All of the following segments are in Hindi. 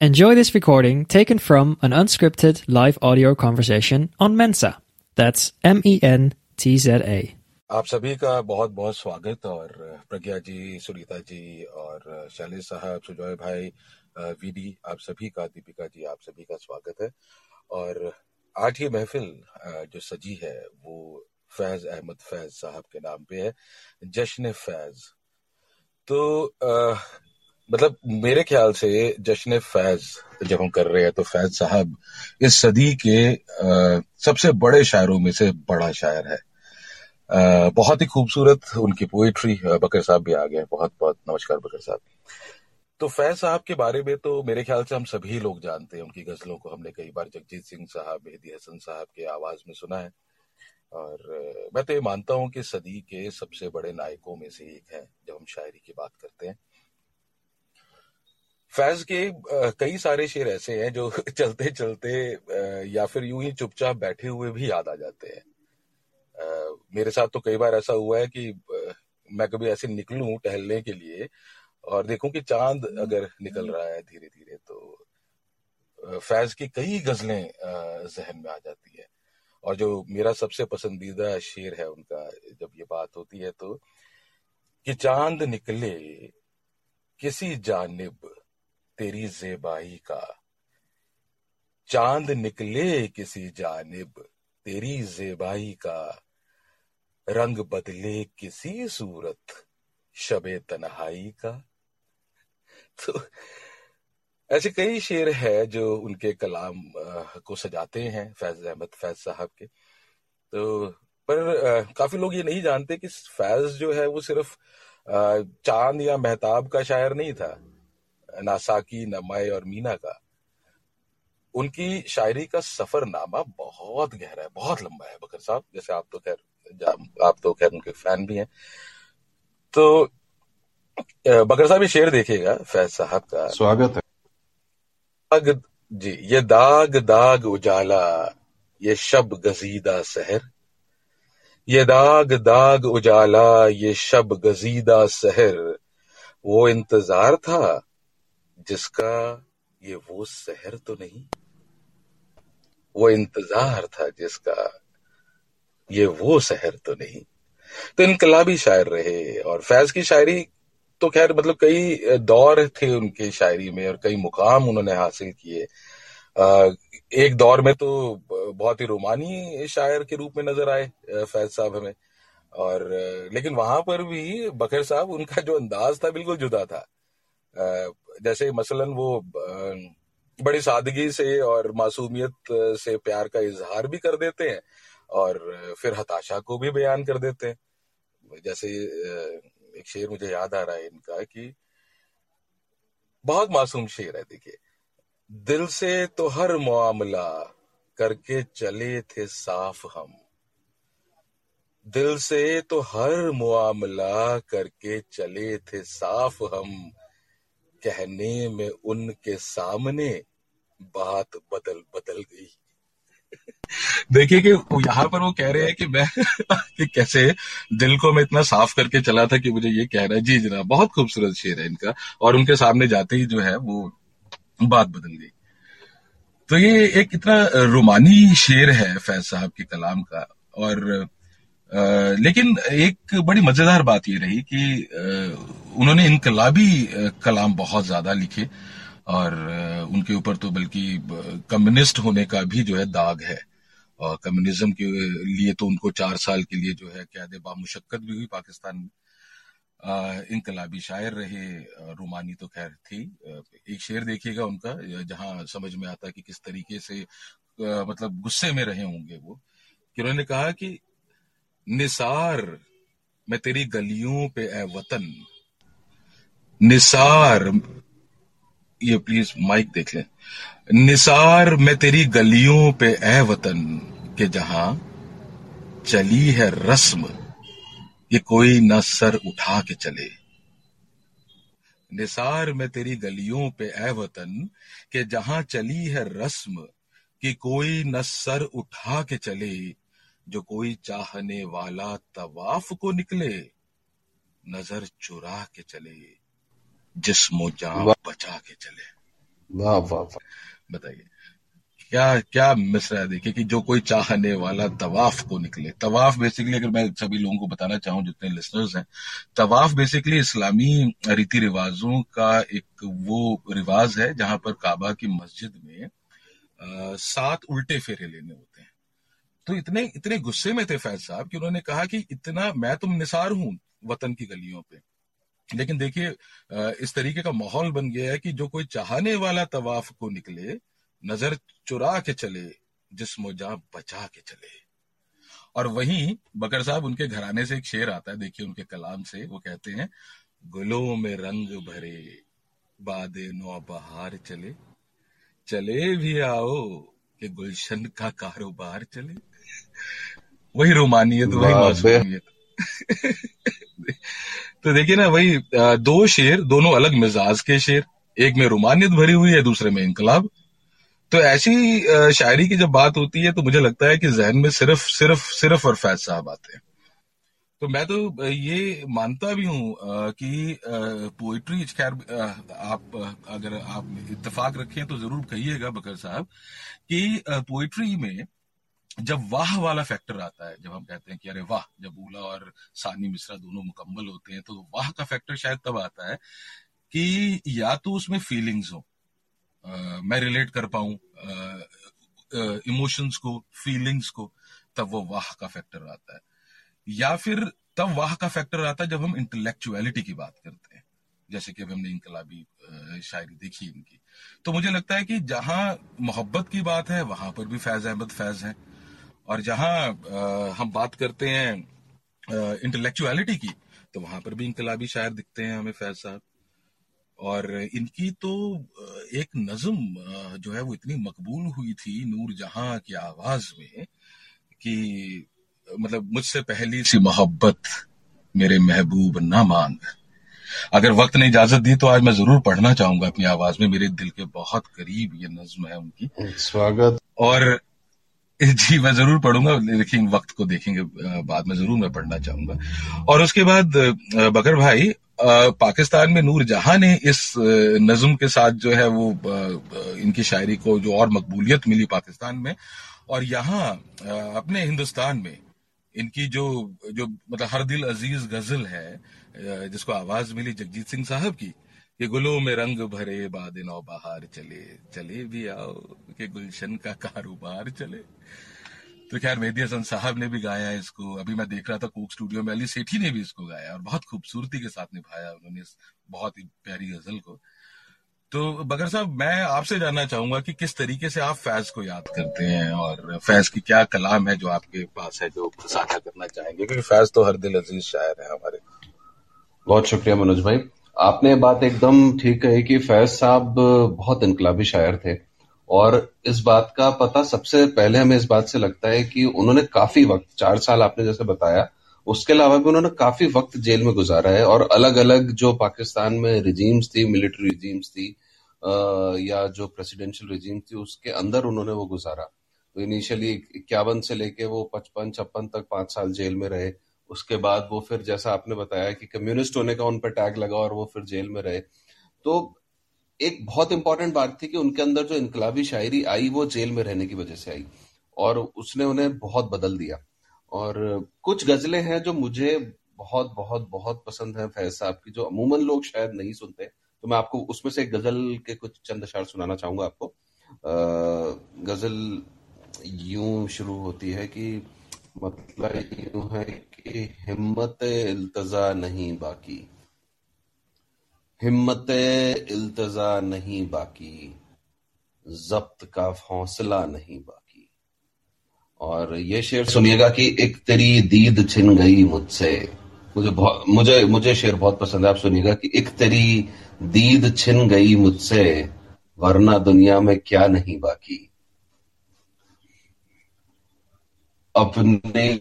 Enjoy this recording taken from an unscripted live audio conversation on Mensa. That's M E N T Z A. आप सभी का बहुत बहुत स्वागत और प्रज्ञा जी सुनीता जी और शैलेश साहब सुजॉय भाई वीडी आप सभी का दीपिका जी आप सभी का स्वागत है और आज ये महफिल जो सजी है वो फैज अहमद फैज साहब के नाम पे है जश्न फैज तो आ, मतलब मेरे ख्याल से जश्न फैज जब हम कर रहे हैं तो फैज साहब इस सदी के आ, सबसे बड़े शायरों में से बड़ा शायर है। आ, बहुत ही खूबसूरत उनकी पोइट्री बकर साहब भी आ गए बहुत बहुत नमस्कार बकर साहब। तो फैज साहब के बारे में तो मेरे ख्याल से हम सभी लोग जानते हैं। उनकी गजलों को हमने कई बार जगजीत सिंह साहब मेहदी हसन साहब के आवाज़ में सुना है। और मैं तो ये मानता हूँ कि सदी के सबसे बड़े नायकों में से एक है जब हम शायरी की बात करते हैं। फैज के कई सारे शेर ऐसे हैं जो चलते चलते या फिर यूँ ही चुपचाप बैठे हुए भी याद आ जाते हैं। मेरे साथ तो कई बार ऐसा हुआ है कि मैं कभी ऐसे निकलूं टहलने के लिए और देखूँ कि चाँद अगर निकल रहा है धीरे धीरे तो फैज की कई गजलें जहन में आ जाती है। और जो मेरा सबसे पसंदीदा शेर है उनका जब ये बात होती है तो कि चाँद निकले किसी जानब तेरी जेबाई का। चाँद निकले किसी जानब, तेरी जेबाई का। रंग बदले किसी सूरत, शबे तनहाई का। तो ऐसे कई शेर है जो उनके कलाम को सजाते हैं, फैज अहमद, फैज साहब के। तो पर काफ़ी लोग ये नहीं जानते कि फैज जो है वो सिर्फ़ चाँद या मेहताब का शायर नहीं था। नासाकी नमाए और मीना का उनकी शायरी का सफरनामा बहुत गहरा है बहुत लंबा है बकर साहब। जैसे आप तो खैर आप तो खैर उनके फ़ैन भी हैं। तो बकर साहब ये शेर देखिएगा फैज साहब का। स्वागत है। दाग जी ये दाग दाग उजाला ये शब गजीदा सहर। ये दाग दाग उजाला ये शब गजीदा सहर। वो इंतज़ार था जिसका ये वो शहर तो नहीं, वो इंतज़ार था जिसका ये वो शहर तो नहीं। तो इनकलाबी शायर रहे और फैज की शायरी तो खैर मतलब कई दौर थे उनके शायरी में और कई मुकाम उन्होंने हासिल किए। एक दौर में तो बहुत ही रोमानी शायर के रूप में नज़र आए फैज साहब हमें। और लेकिन वहाँ पर भी बकर साहब उनका जो अंदाज था बिल्कुल जुदा था। जैसे मसलन वो बड़ी सादगी से और मासूमियत से प्यार का इजहार भी कर देते हैं और फिर हताशा को भी बयान कर देते हैं। जैसे एक शेर मुझे याद आ रहा है इनका कि बहुत मासूम शेर है, देखिए। दिल से तो हर मामला करके चले थे साफ़ हम। दिल से तो हर मामला करके चले थे साफ़ हम। कहने में उनके सामने बात बदल बदल गई। देखिए कि यहाँ पर वो कह रहे हैं कि मैं, कि कैसे दिल को मैं इतना साफ़ करके चला था कि मुझे ये कह रहा है। जी जनाब, बहुत खूबसूरत शेर है इनका, और उनके सामने जाते ही जो है वो बात बदल गई। तो ये एक इतना रोमानी शेर है फैज साहब के कलाम का, और लेकिन एक बड़ी मज़ेदार बात ये रही कि उन्होंने इनकलाबी कलाम बहुत ज़्यादा लिखे और उनके ऊपर तो बल्कि कम्युनिस्ट होने का भी जो है दाग है और कम्युनिज्म के लिए तो उनको चार साल के लिए जो है कैद बामुशक्कत भी हुई, पाकिस्तान में इनकलाबी शायर रहे रोमानी तो खैर थी। एक शेर देखिएगा उनका जहाँ समझ में आता कि किस तरीके से मतलब गुस्से में रहे होंगे वो, कि उन्होंने कहा कि निसार, मैं तेरी गलियों पे ए वतन। निसार, ये प्लीज़ माइक देख लें। निसार, मैं तेरी गलियों पे ए वतन, के जहाँ चली है रस्म ये कोई न सर उठा के चले। निसार, में तेरी गलियों पे ए वतन, के जहाँ चली है रस्म, कि कोई न सर उठा के चले। जो कोई चाहने वाला तवाफ को निकले नज़र चुरा के चले जिस्मो जान बचा के चले। वाह वाह वाह। बताइए क्या क्या मिसरा है? देखिए कि जो कोई चाहने वाला तवाफ को निकले। तवाफ बेसिकली अगर मैं सभी लोगों को बताना चाहूँ जितने लिसनर्स हैं तवाफ बेसिकली इस्लामी रीति रिवाजों का एक वो रिवाज है जहाँ पर काबा की मस्जिद में आ, सात उल्टे फेरे लेने होते तो इतने इतने गुस्से में थे फैज साहब कि उन्होंने कहा कि इतना मैं तुम निसार हूँ वतन की गलियों पे। लेकिन देखिए इस तरीके का माहौल बन गया है कि जो कोई चाहने वाला तवाफ को निकले, नज़र चुरा के चले, जिसमो जा बचा के चले। और वहीं बकर साहब, उनके घराने से एक शेर आता है, देखिए उनके कलाम से, वो कहते हैं, गुलों में रंग भरे, बादे नौ बहार चले। चले भी आओ, कि गुलशन का कारोबार चले। वही रोमानियत वही मासूमियत। तो देखिए ना वही दो शेर दोनों अलग मिजाज के शेर। एक में रोमानियत भरी हुई है दूसरे में इनकलाब। तो ऐसी शायरी की जब बात होती है तो मुझे लगता है कि जहन में सिर्फ़ सिर्फ़ सिर्फ़ और फैज साहब आते हैं। तो मैं तो ये मानता भी हूँ कि पोइट्री खैर आप अगर आप इत्तेफाक रखें तो ज़रूर कहिएगा बकर साहब कि पोइट्री में जब वाह वाला फैक्टर आता है जब हम कहते हैं कि अरे वाह जब ऊला और सानी मिश्रा दोनों मुकम्मल होते हैं तो वाह का फैक्टर शायद तब आता है कि या तो उसमें फीलिंग्स हो आ, मैं रिलेट कर पाऊँ इमोशंस को फीलिंग्स को तब वो वाह का फैक्टर आता है। या फिर तब वाह का फैक्टर आता है जब हम इंटेलेक्चुअलिटी की बात करते हैं जैसे कि अब हमने इनकलाबी शायरी देखी इनकी। तो मुझे लगता है कि जहाँ मोहब्बत की बात है वहाँ पर भी फैज अहमद फैज है। और जहाँ हम बात करते हैं इंटेलेक्चुअलिटी की तो वहाँ पर भी इनकलाबी शायर दिखते हैं हमें फैज साहब। और इनकी तो एक नज्म जो है वो इतनी मकबूल हुई थी नूर जहाँ की आवाज़ में कि मतलब मुझसे पहली सी मोहब्बत मेरे महबूब ना मांग अगर वक्त ने इजाज़त दी तो आज मैं ज़रूर पढ़ना चाहूँगा अपनी आवाज़ में मेरे दिल के बहुत करीब ये नज्म है उनकी। स्वागत। और जी, मैं ज़रूर पढ़ूँगा, लेकिन वक्त को देखेंगे बाद में ज़रूर मैं पढ़ना चाहूँगा। और उसके बाद बकर भाई पाकिस्तान में नूर जहाँ ने इस नज्म के साथ जो है वो इनकी शायरी को जो और मकबूलियत मिली पाकिस्तान में, और यहाँ अपने हिंदुस्तान में इनकी जो जो मतलब हर दिल अज़ीज़ गज़ल है जिसको आवाज़ मिली जगजीत सिंह साहब की कि गुलों में रंग भरे बाद नौ बहार चले चले भी आओ, कि गुलशन का कारोबार चले। तो खैर, मेहदी हसन साहब ने भी गाया इसको। अभी मैं देख रहा था कोक स्टूडियो में, अली सेठी ने भी इसको गाया और बहुत खूबसूरती के साथ निभाया उन्होंने इस बहुत ही प्यारी गज़ल को। तो बगर साहब, मैं आपसे जानना चाहूँगा कि किस तरीके से आप फैज को याद करते हैं और फैज की क्या कलाम है जो आपके पास है जो साझा करना चाहेंगे? क्योंकि फैज तो हर दिल अज़ीज़ शायर है हमारे। बहुत शुक्रिया मनोज भाई। आपने बात एकदम ठीक कही कि फैज साहब बहुत इनकलाबी शायर थे। और इस बात का पता सबसे पहले हमें इस बात से लगता है कि उन्होंने काफ़ी वक्त, चार साल आपने जैसे बताया, उसके अलावा भी उन्होंने काफ़ी वक्त जेल में गुजारा है। और अलग अलग जो पाकिस्तान में रिजीम्स थी मिलिट्री रिजीम्स थी या जो प्रेसिडेंशियल रिजीम थी, उसके अंदर उन्होंने वो गुजारा। तो इनिशियली इक्यावन से लेके वो पचपन, छप्पन तक पाँच साल जेल में रहे। उसके बाद वो फिर जैसा आपने बताया कि कम्युनिस्ट होने का उन पर टैग लगा और वो फिर जेल में रहे। तो एक बहुत इंपॉर्टेंट बात थी कि उनके अंदर जो इनकलाबी शायरी आई वो जेल में रहने की वजह से आई और उसने उन्हें बहुत बदल दिया। और कुछ गजलें हैं जो मुझे बहुत बहुत बहुत पसंद है फैज साहब की जो अमूमन लोग शायद नहीं सुनते। तो मैं आपको उसमें से एक गज़ल के कुछ चंद अशार सुनाना चाहूँगा आपको। आ, गज़ल यूँ शुरू होती है कि मतलब यूँ है कि हिम्मत इल्तजा नहीं बाकी। हिम्मत इल्तजा नहीं बाकी। जब्त का हौसला नहीं बाकी। और ये शेर सुनिएगा कि एक तेरी दीद छिन गई मुझसे। मुझे मुझे मुझे शेर बहुत पसंद है। आप सुनिएगा कि एक तेरी दीद छिन गई मुझसे, वरना दुनिया में क्या नहीं बाकी। अपने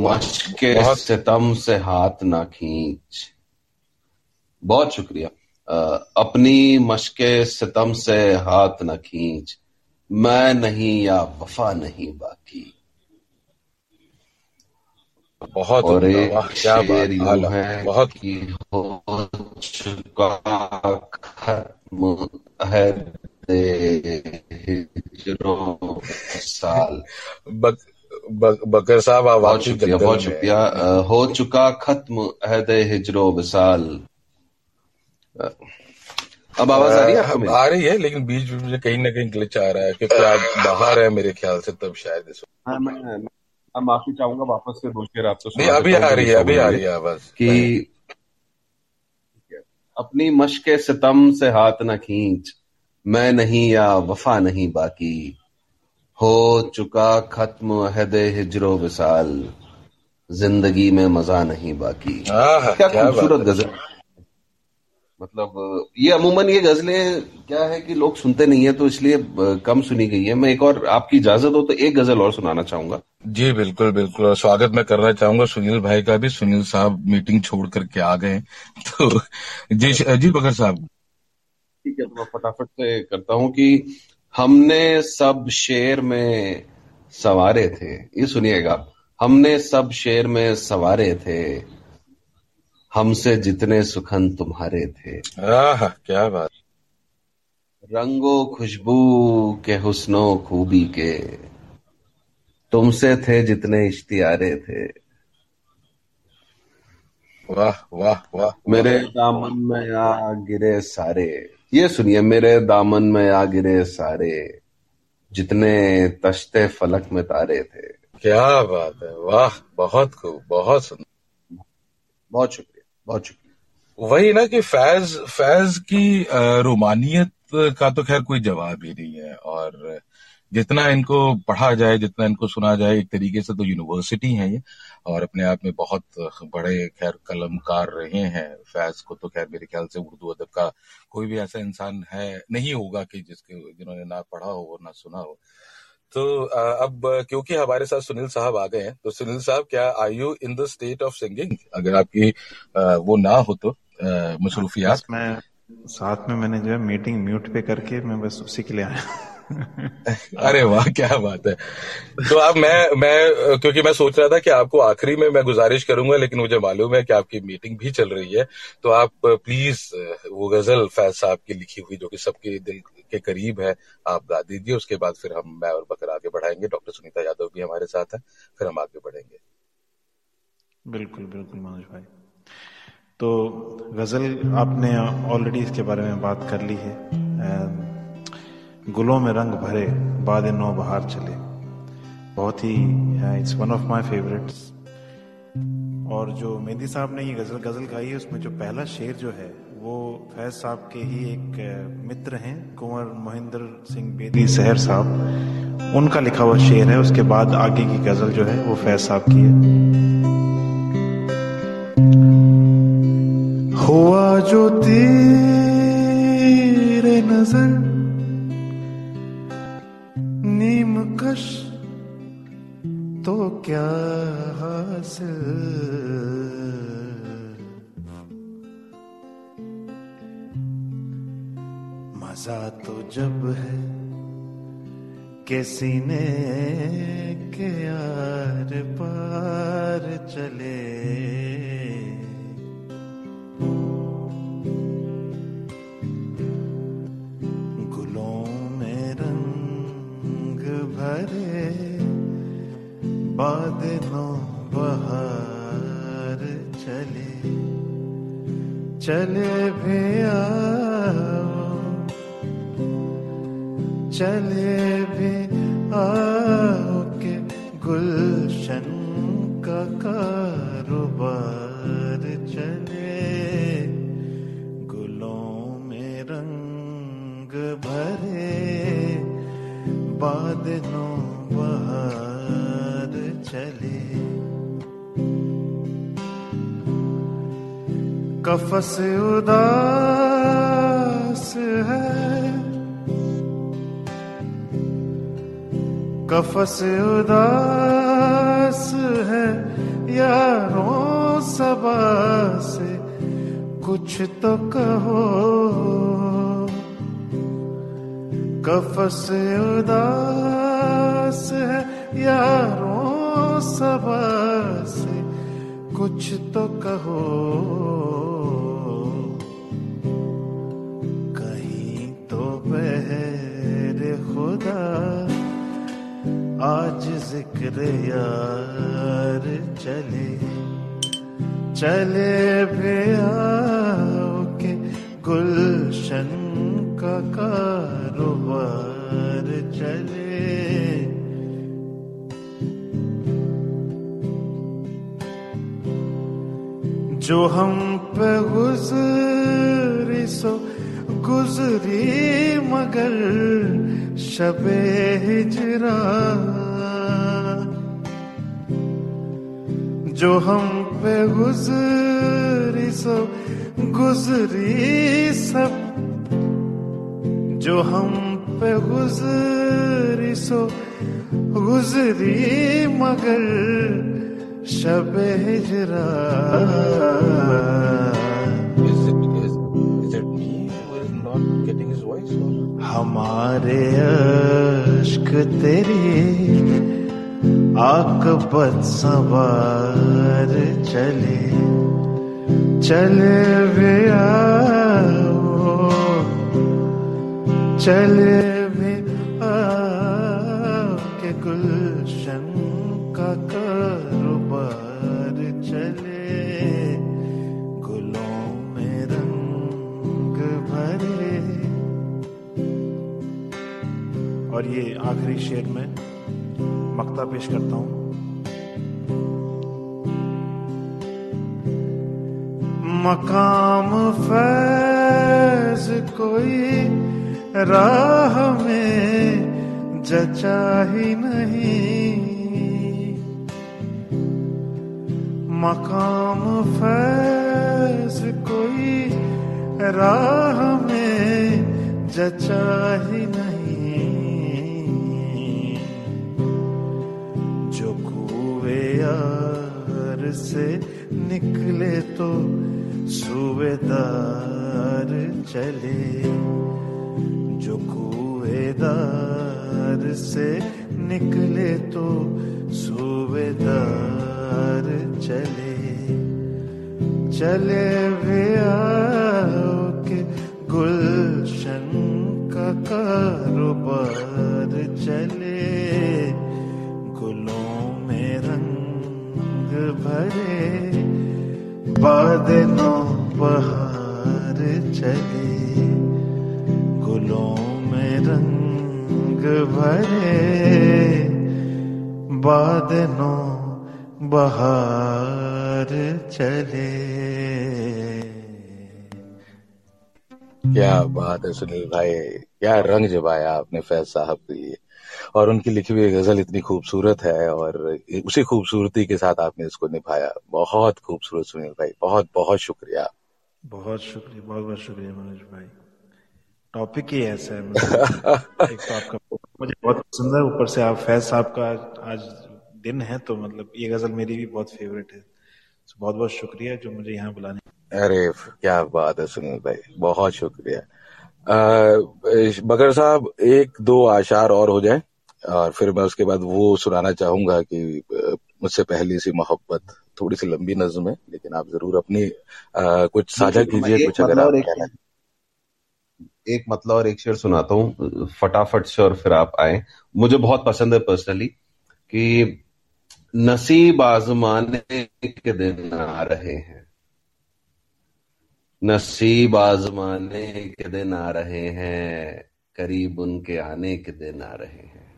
मश्क के सितम से हाथ ना खींच। बहुत शुक्रिया। अपनी मश्क सितम से हाथ ना खींच। मैं नहीं या वफा नहीं बाकी। बहुत और क्या यूँ है बहुत कि हो चुका खत्म साल। बक, बक, बकर साहब आप बहुत शुक्रिया बहुत शुक्रिया। हो चुका खत्म अहद हिजरो विसाल। अब आवाज़ आ रही है आपको आ रही है लेकिन बीच बीच में कहीं ना कहीं ग्लिच आ रहा है क्योंकि आप बाहर है मेरे ख्याल से तब शायद इस हाँ मैं, मैं माफ़ी चाहूँगा वापस से दो शेर आपको नहीं अभी आ रही है अभी आ रही है आवाज़। कि अपनी मश्क सितम से हाथ न खींच मैं नहीं या वफा नहीं बाकी। हो चुका खत्म अहद हिजरो विसाल। ज़िंदगी में मज़ा नहीं बाकी। क्या खूबसूरत गज़ल। मतलब ये अमूमन ये गजलें क्या है कि लोग सुनते नहीं है तो इसलिए कम सुनी गई है। मैं एक और आपकी इजाज़त हो तो एक गज़ल और सुनाना चाहूँगा। जी बिल्कुल बिल्कुल। और स्वागत मैं करना चाहूँगा। सुनील भाई का भी सुनील साहब मीटिंग छोड़ करके आ गए तो जी जी बकर साहब। ठीक है तो मैं फटाफट से करता हूँ कि हमने सब शेर में सवारे थे। ये सुनिएगा। हमने सब शेर में सवारे थे। हमसे जितने सुखन तुम्हारे थे। आह क्या बात। रंगो खुशबू के हुस्नो खूबी के। तुमसे थे जितने इश्तियारे थे। वाह वाह वाह मेरे दामन में आ गिरे सारे। ये सुनिए मेरे दामन में आ गिरे सारे जितने तश्ते फलक में तारे थे। क्या बात है वाह बहुत खूब बहुत सुंदर बहुत शुक्रिया बहुत शुक्रिया। वही ना कि फैज फैज की रोमानियत का तो खैर कोई जवाब ही नहीं है और जितना इनको पढ़ा जाए, जितना इनको सुना जाए, एक तरीके से तो यूनिवर्सिटी है ये, और अपने आप में बहुत बड़े खैर कलमकार रहे हैं। फैज को तो खैर मेरे ख्याल से उर्दू अदब का कोई भी ऐसा इंसान है, नहीं होगा कि जिसके, जिन्होंने ना पढ़ा हो ना सुना हो। तो अब क्योंकि हमारे साथ सुनील साहब आ गए हैं तो सुनील साहब, क्या I you in the state of singing अगर आपकी वो ना हो तो मसरूफियात। मैं, साथ में मैंने जो है मीटिंग म्यूट पे करके मैं बस उसी के लिए आया। अरे वाह, क्या बात है। तो आप मैं मैं, क्योंकि मैं सोच रहा था कि आपको आखिरी में मैं गुजारिश करूँगा, लेकिन मुझे मालूम है कि आपकी मीटिंग भी चल रही है। तो आप, प्लीज़, वो गज़ल फैज साहब की लिखी हुई, जो कि सबके दिल के करीब है, आप गा दीजिए। उसके बाद फिर हम, मैं और बकर आगे बढ़ाएँगे। डॉक्टर सुनीता यादव भी हमारे साथ है, फिर हम आगे बढ़ेंगे। बिल्कुल बिल्कुल, मनोज भाई। तो गज़ल आपने ऑलरेडी इसके बारे में बात कर ली है गुलों में रंग भरे, बाद नौ बहार चले। बहुत ही it's one of my favourites और जो मेहंदी साहब ने ये गज़ल गज़ल गाई है, उसमें जो पहला शेर जो है, वो फैज साहब के ही एक मित्र हैं, कुंवर महेंद्र सिंह बेदी सहर साहब। उनका लिखा हुआ शेर है, उसके बाद आगे की गज़ल जो है, वो फैज साहब की है। हुआ जो तेरे नज़र मज़ा तो जब है के सीने के यार पार चले। गुलों में रंग भरे बाद चले भी आओ चले भी आओ के गुलशन का कारोबार चले। गुलों में रंग भरे, बादलों बहार चले। कफस उदास है। कफस उदास है। यारों सबा से कुछ तो कहो। कफस उदास है। यारों सबा से कुछ तो कहो। आज ज़िक्र यार चले चले भी के गुलशन का कारोबार चले। जो हम पे गुजरी सो गुजरी मगर शबे हिजरा जो हम पे गुजरी सो गुजरी सब जो हम पे गुजरी सो गुजरी मगर शब हिजरा? हमारे अश्क तेरी आकबत सवार चले चले वे आओ, चले वे आओ के गुलशन का कारोबार चले, गुलों में रंग भरे। और ये आखिरी शेर में मक्ता पेश करता हूँ। मकाम फैज कोई राह में जचा ही नहीं। मकाम फैज कोई राह में जचा ही नहीं। से निकले तो सूबेदार चले। जो कुएदार से निकले तो सूबेदार चले। चले वे के गुलशन का कारोबार चले। भरे बाद नो बहार चले, गुलों में रंग भरे बाद नो बहार चले। क्या बात है सुनील भाई, क्या रंग जमाया आपने फैज साहब के लिए और उनकी लिखी हुई गज़ल इतनी खूबसूरत है और उसी खूबसूरती के साथ आपने इसको निभाया। बहुत खूबसूरत सुनील भाई बहुत बहुत शुक्रिया। बहुत शुक्रिया बहुत बहुत शुक्रिया मनोज भाई। टॉपिक ही ऐसा है मतलब एक तो आपका मुझे बहुत पसंद है ऊपर से आप फैज साहब का आज दिन है तो मतलब ये गज़ल मेरी भी बहुत फेवरेट है। तो बहुत बहुत शुक्रिया जो मुझे यहाँ बुलाने। अरे क्या बात है सुनील भाई बहुत शुक्रिया। बकर साहब एक दो आशार और हो जाए? और फिर मैं उसके बाद वो सुनाना चाहूँगा कि मुझसे पहली सी मोहब्बत थोड़ी सी लंबी नज्म है लेकिन आप ज़रूर अपनी अ, कुछ साझा कीजिए कुछ अगर मतलब आप एक एक मतलब और एक शेर सुनाता हूँ फटाफट से और फिर आप आए। मुझे बहुत पसंद है पर्सनली कि नसीब आजमाने के दिन आ रहे हैं। नसीब आजमाने के दिन आ रहे हैं करीब उनके आने के दिन आ रहे हैं।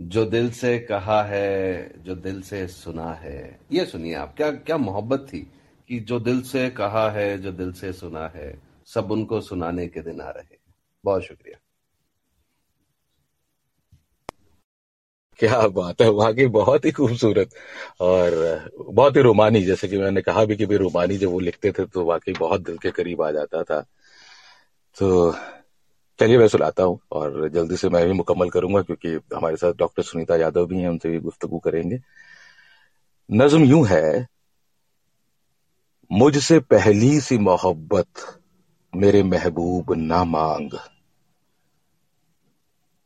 जो दिल से कहा है, जो दिल से सुना है। ये सुनिए आप, क्या क्या मोहब्बत थी कि जो दिल से कहा है, जो दिल से सुना है, सब उनको सुनाने के दिन आ रहे बहुत शुक्रिया। क्या बात है, वाकई बहुत ही खूबसूरत और बहुत ही रोमानी, जैसे कि मैंने कहा भी कि भाई रोमानी जब वो लिखते थे तो वाकई बहुत दिल के करीब आ जाता था। तो चलिए, मैं सुनाता हूँ और जल्दी से मैं भी मुकम्मल करूँगा क्योंकि हमारे साथ डॉक्टर सुनीता यादव भी हैं, उनसे भी गुफ्तगू करेंगे। नज्म यूँ है, मुझसे पहली सी मोहब्बत मेरे महबूब ना मांग।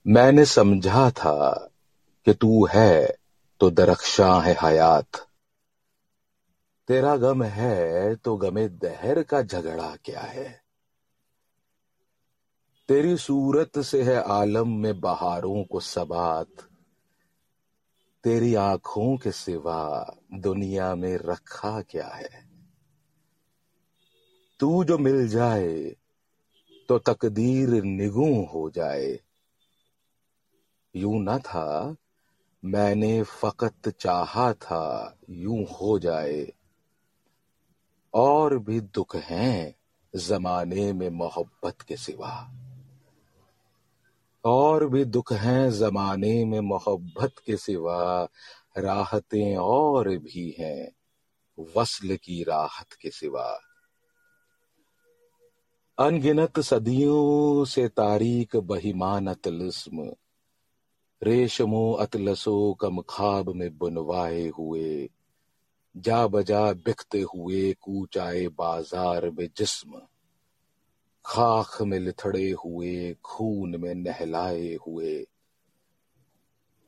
मैंने समझा था कि तू है तो दरख्शां है हयात। तेरा गम है तो गमे दहर का झगड़ा क्या है? तेरी सूरत से है आलम में बहारों को सबात। तेरी आँखों के सिवा दुनिया में रखा क्या है? तू जो मिल जाए तो तकदीर निगू हो जाए। यूँ ना था, मैंने फकत चाहा था यूँ हो जाए। और भी दुख हैं जमाने में मोहब्बत के सिवा। और भी दुख हैं जमाने में मोहब्बत के सिवा, राहतें और भी हैं वसल की राहत के सिवा। अनगिनत सदियों से तारीख बहिमान अतलस्म, रेशमो अतलसो कम खाब में बुनवाए हुए, जा बजा बिकते हुए कूचाए बाज़ार में जिस्म। खाख में लिथड़े हुए, खून में नहलाए हुए।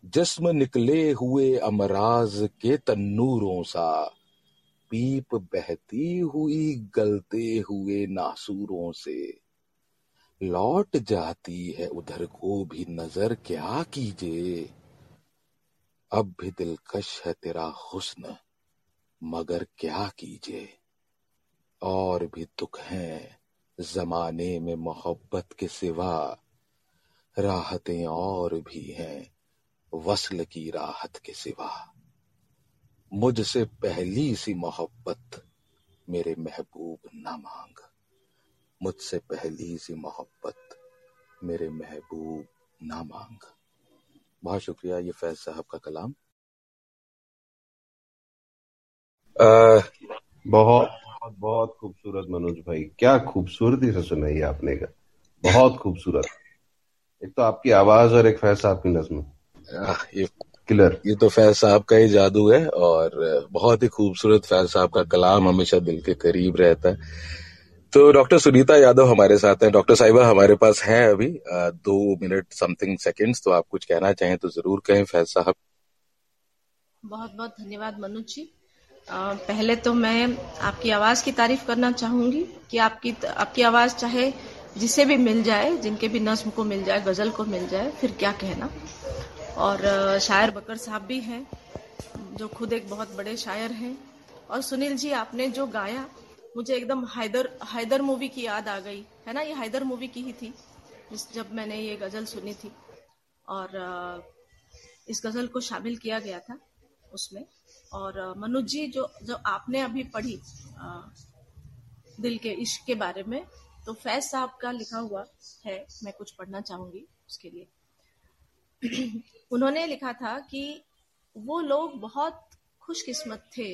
जिस्म निकले हुए अमराज के तन्नूरों सा, पीप बहती हुई गलते हुए नासूरों से। लौट जाती है उधर को भी नज़र, क्या कीजिए? अब भी दिलकश है तेरा हुस्न, मगर क्या कीजिए? और भी दुख हैं जमाने में मोहब्बत के सिवा राहतें और भी हैं वसल की राहत के सिवा। मुझसे पहली सी मोहब्बत मेरे महबूब ना मांग। मुझसे पहली सी मोहब्बत मेरे महबूब ना मांग। बहुत शुक्रिया ये फैज साहब का कलाम। आ, बहुत बहुत बहुत खूबसूरत मनोज भाई। क्या खूबसूरती से सुनाई आपने का। बहुत खूबसूरत। एक तो आपकी आवाज़ और एक फैज साहब की नज्म। ये किलर ये तो फैज साहब का ही जादू है और बहुत ही खूबसूरत फैज साहब का कलाम हमेशा दिल के करीब रहता है। तो डॉक्टर सुनीता यादव हमारे साथ हैं। डॉक्टर साहिबा हमारे पास हैं अभी। दो मिनट समथिंग सेकंड्स तो आप कुछ कहना चाहें तो ज़रूर कहें फैज साहब। बहुत बहुत धन्यवाद मनोज जी। पहले तो मैं आपकी आवाज़ की तारीफ़ करना चाहूँगी कि आपकी आपकी आवाज़ चाहे जिसे भी मिल जाए, जिनके भी नज्म को मिल जाए, गज़ल को मिल जाए, फिर क्या कहना। और शायर बकर साहब भी हैं, जो खुद एक बहुत बड़े शायर हैं। और सुनील जी, आपने जो गाया, मुझे एकदम हैदर हैदर मूवी की याद आ गई। है ना, ये हैदर मूवी की ही थी जब मैंने ये गज़ल सुनी थी। और इस गज़ल को शामिल किया गया था उसमें। और मनुज जी जो जो आपने अभी पढ़ी आ, दिल के इश्क के बारे में तो फैज साहब का लिखा हुआ है मैं कुछ पढ़ना चाहूँगी उसके लिए। उन्होंने लिखा था कि वो लोग बहुत खुशकिस्मत थे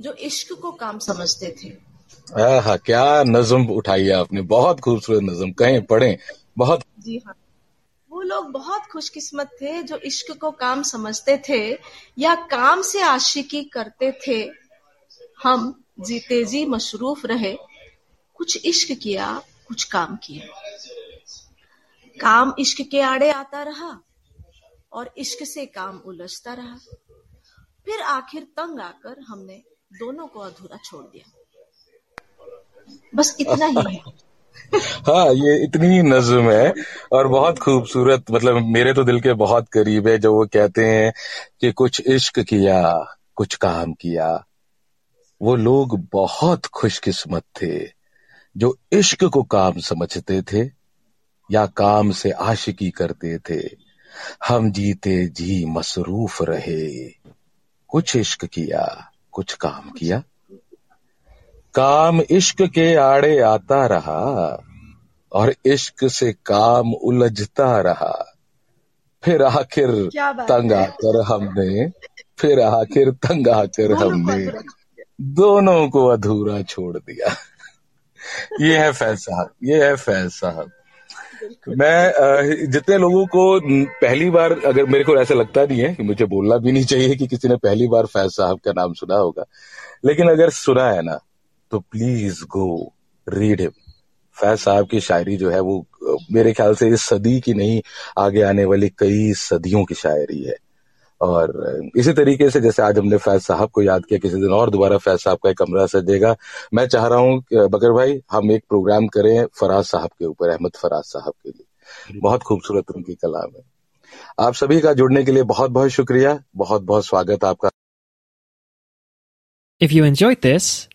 जो इश्क को काम समझते थे। हाँ क्या नज्म उठाई आपने बहुत खूबसूरत नज्म कहें पढ़ें बहुत जी हाँ। वो लोग बहुत खुशकिस्मत थे जो इश्क को काम समझते थे या काम से आशिकी करते थे। हम जीते जी मशरूफ रहे। कुछ इश्क किया, कुछ काम किया। काम इश्क के आड़े आता रहा और इश्क से काम उलझता रहा। फिर आखिर तंग आकर हमने दोनों को अधूरा छोड़ दिया। बस इतना ही है। हाँ ये इतनी नज्म है और बहुत खूबसूरत मतलब मेरे तो दिल के बहुत करीब है, जो वो कहते हैं कि कुछ इश्क किया, कुछ काम किया। वो लोग बहुत खुशकिस्मत थे, जो इश्क को काम समझते थे या काम से आशिकी करते थे। हम जीते जी मसरूफ रहे, कुछ इश्क किया, कुछ काम किया। काम इश्क के आड़े आता रहा और इश्क से काम उलझता रहा। फिर आखिर तंग आकर हमने फिर आखिर तंग आकर हमने दोनों को अधूरा छोड़ दिया। ये है फैज साहब ये है फैज साहब मैं जितने लोगों को पहली बार अगर मेरे को ऐसा लगता नहीं है कि मुझे बोलना भी नहीं चाहिए कि किसी ने पहली बार फैज साहब का नाम सुना होगा लेकिन अगर सुना है ना तो please go read him Faiz साहब की शायरी जो है वो मेरे ख्याल से इस सदी की नहीं आगे आने वाली कई सदियों की शायरी है। और इसी तरीके से जैसे आज हमने फैज साहब को याद किया किसी दिन और दोबारा फैज साहब का एक कमरा सजेगा मैं चाह रहा हूँ बकर भाई हम एक प्रोग्राम करें फराज साहब के ऊपर अहमद फराज साहब के लिए। बहुत खूबसूरत उनकी कलाम है। आप सभी का जुड़ने के लिए बहुत बहुत शुक्रिया बहुत बहुत स्वागत आपका। If you enjoy this,